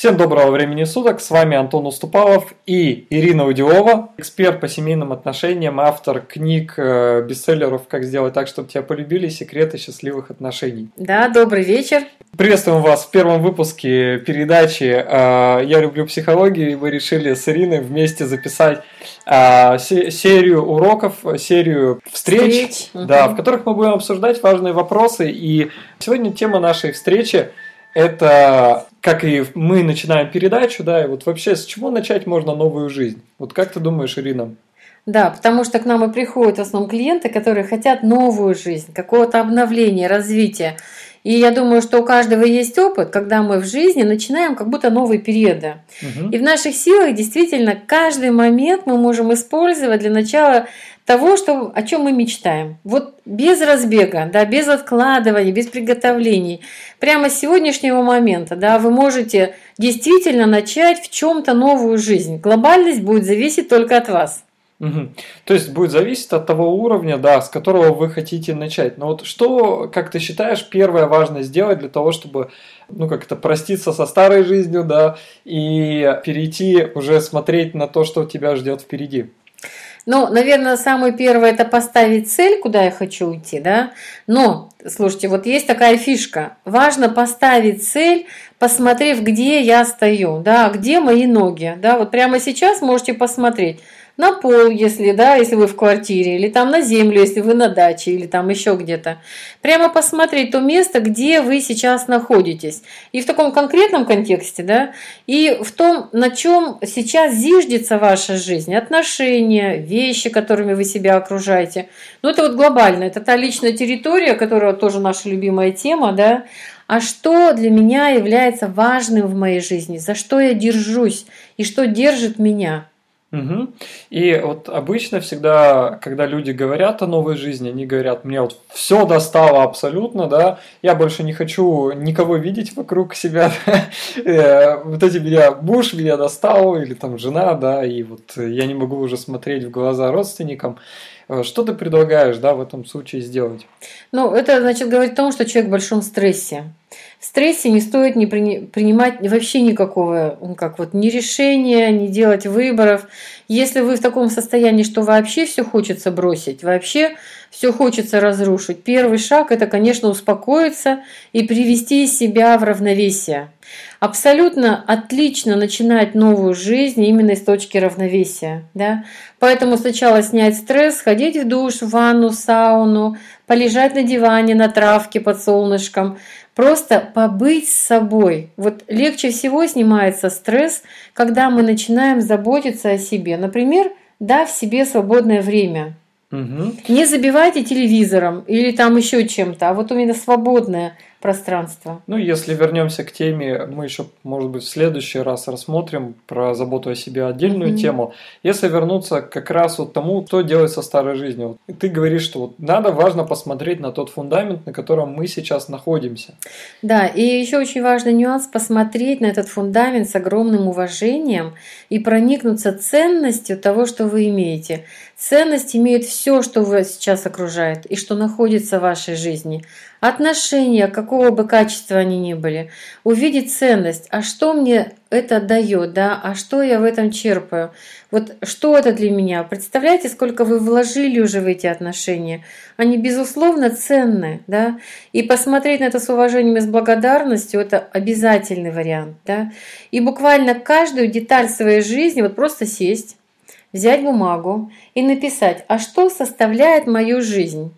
Всем доброго времени суток, с вами Антон Уступалов и Ирина Удиова, эксперт по семейным отношениям, автор книг, э, бестселлеров «Как сделать так, чтобы тебя полюбили. Секреты счастливых отношений». Да, добрый вечер. Приветствуем вас в первом выпуске передачи э, «Я люблю психологию», и мы решили с Ириной вместе записать э, серию уроков, серию встреч, встреч. Да, угу. в которых мы будем обсуждать важные вопросы. И сегодня тема нашей встречи – это как и мы начинаем передачу, да, и вот вообще с чего начать можно новую жизнь? Вот как ты думаешь, Ирина? Да, потому что к нам и приходят в основном клиенты, которые хотят новую жизнь, какого-то обновления, развития. И я думаю, что у каждого есть опыт, когда мы в жизни начинаем как будто новые периоды. Угу. И в наших силах действительно каждый момент мы можем использовать для начала того, что, о чем мы мечтаем. Вот без разбега, да, без откладывания, без приготовлений. Прямо с сегодняшнего момента да, вы можете действительно начать в чем-то новую жизнь. Глобальность будет зависеть только от вас. Угу. То есть будет зависеть от того уровня, да, с которого вы хотите начать. Но вот что, как ты считаешь, первое важно сделать для того, чтобы, ну, как это, проститься со старой жизнью, да, и перейти уже смотреть на то, что тебя ждет впереди? Ну, наверное, самое первое это поставить цель, куда я хочу уйти, да. Но, слушайте, вот есть такая фишка. Важно поставить цель, посмотрев, где я стою, да, где мои ноги, да. Вот прямо сейчас можете посмотреть на пол, если, да, если вы в квартире, или там на землю, если вы на даче, или там еще где-то. Прямо посмотреть то место, где вы сейчас находитесь. И в таком конкретном контексте, да, и в том, на чем сейчас зиждется ваша жизнь, отношения, вещи, которыми вы себя окружаете. Ну, это вот глобально, это та личная территория, которая тоже наша любимая тема, да, а что для меня является важным в моей жизни, за что я держусь и что держит меня. Угу. И вот обычно всегда, когда люди говорят о новой жизни, они говорят, мне вот все достало абсолютно, да, я больше не хочу никого видеть вокруг себя, э, вот эти меня, муж меня достал, или там жена, да, и вот я не могу уже смотреть в глаза родственникам. Э, что ты предлагаешь, да, в этом случае сделать? Ну, это значит говорить о том, что человек в большом стрессе. В стрессе не стоит не принимать вообще никакого, как вот, ни решения, не делать выборов. Если вы в таком состоянии, что вообще все хочется бросить, вообще все хочется разрушить, первый шаг – это, конечно, успокоиться и привести себя в равновесие. Абсолютно отлично начинать новую жизнь именно с точки равновесия. Да? Поэтому сначала снять стресс, сходить в душ, в ванну, сауну, полежать на диване, на травке под солнышком – Просто побыть с собой. Вот легче всего снимается стресс, когда мы начинаем заботиться о себе. Например, дав себе свободное время. Угу. Не забивайте телевизором или там еще чем-то, а вот именно свободное пространство. Ну, если вернемся к теме, мы еще, может быть, в следующий раз рассмотрим про заботу о себе отдельную mm-hmm. тему. Если вернуться как раз вот тому, что делать со старой жизнью. Ты говоришь, что вот надо, важно посмотреть на тот фундамент, на котором мы сейчас находимся. Да, и еще очень важный нюанс посмотреть на этот фундамент с огромным уважением и проникнуться ценностью того, что вы имеете. Ценность имеет все, что вас сейчас окружает и что находится в вашей жизни отношения, какого бы качества они ни были, увидеть ценность, а что мне это дает, да, а что я в этом черпаю, вот что это для меня. Представляете, сколько вы вложили уже в эти отношения. Они, безусловно, ценны, да, и посмотреть на это с уважением и с благодарностью – это обязательный вариант, да, и буквально каждую деталь своей жизни вот просто сесть, взять бумагу и написать, а что составляет мою жизнь.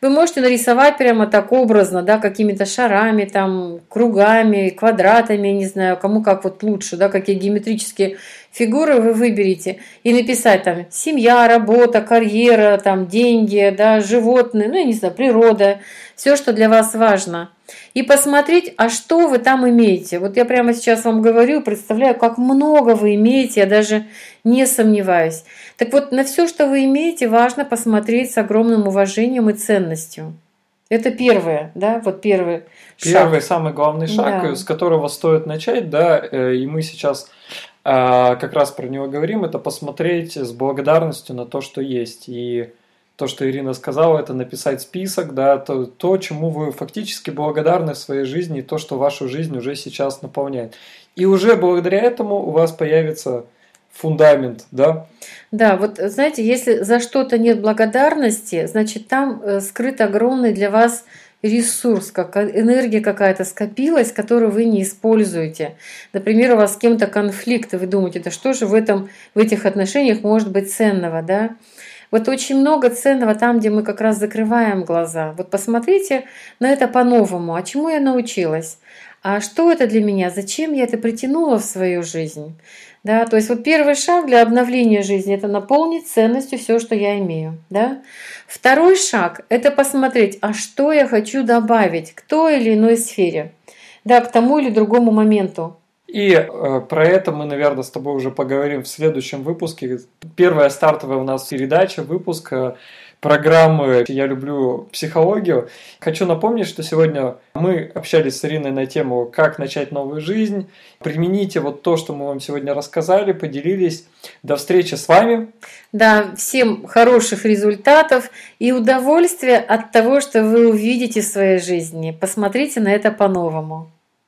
Вы можете нарисовать прямо так образно, да, какими-то шарами, там, кругами, квадратами, не знаю, кому как вот лучше, да, какие геометрические фигуры вы выберете, и написать там семья, работа, карьера, там, деньги, да, животные, ну, я не знаю, природа, все, что для вас важно. И посмотреть, а что вы там имеете. Вот я прямо сейчас вам говорю, представляю, как много вы имеете, я даже не сомневаюсь. Так вот, на все, что вы имеете, важно посмотреть с огромным уважением и ценностью. Это первое, да, вот первый шаг. Первый, самый главный шаг, да. с которого стоит начать, да, э, и мы сейчас а, как раз про него говорим, это посмотреть с благодарностью на то, что есть. И то, что Ирина сказала, это написать список, да, то, то, чему вы фактически благодарны в своей жизни, и то, что вашу жизнь уже сейчас наполняет. И уже благодаря этому у вас появится фундамент, да? Да, вот знаете, если за что-то нет благодарности, значит там э, скрыт огромный для вас ресурс, как энергия какая-то скопилась, которую вы не используете. Например, у вас с кем-то конфликт, и вы думаете, да что же в, этом, в этих отношениях может быть ценного, да? Вот очень много ценного там, где мы как раз закрываем глаза. Вот посмотрите на это по-новому. А чему я научилась? А что это для меня? Зачем я это притянула в свою жизнь? Да, то есть вот первый шаг для обновления жизни – это наполнить ценностью все, что я имею. Да? Второй шаг – это посмотреть, а что я хочу добавить к той или иной сфере, да, к тому или другому моменту. И э, про это мы, наверное, с тобой уже поговорим в следующем выпуске. Первая стартовая у нас передача, выпуск э, программы «Я люблю психологию». Хочу напомнить, что сегодня мы общались с Ириной на тему «Как начать новую жизнь». Примените вот то, что мы вам сегодня рассказали, поделились. До встречи с вами. Да, всем хороших результатов и удовольствия от того, что вы увидите в своей жизни. Посмотрите на это по-новому.